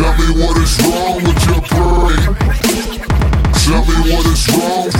Tell me what is wrong with your brain what's wrong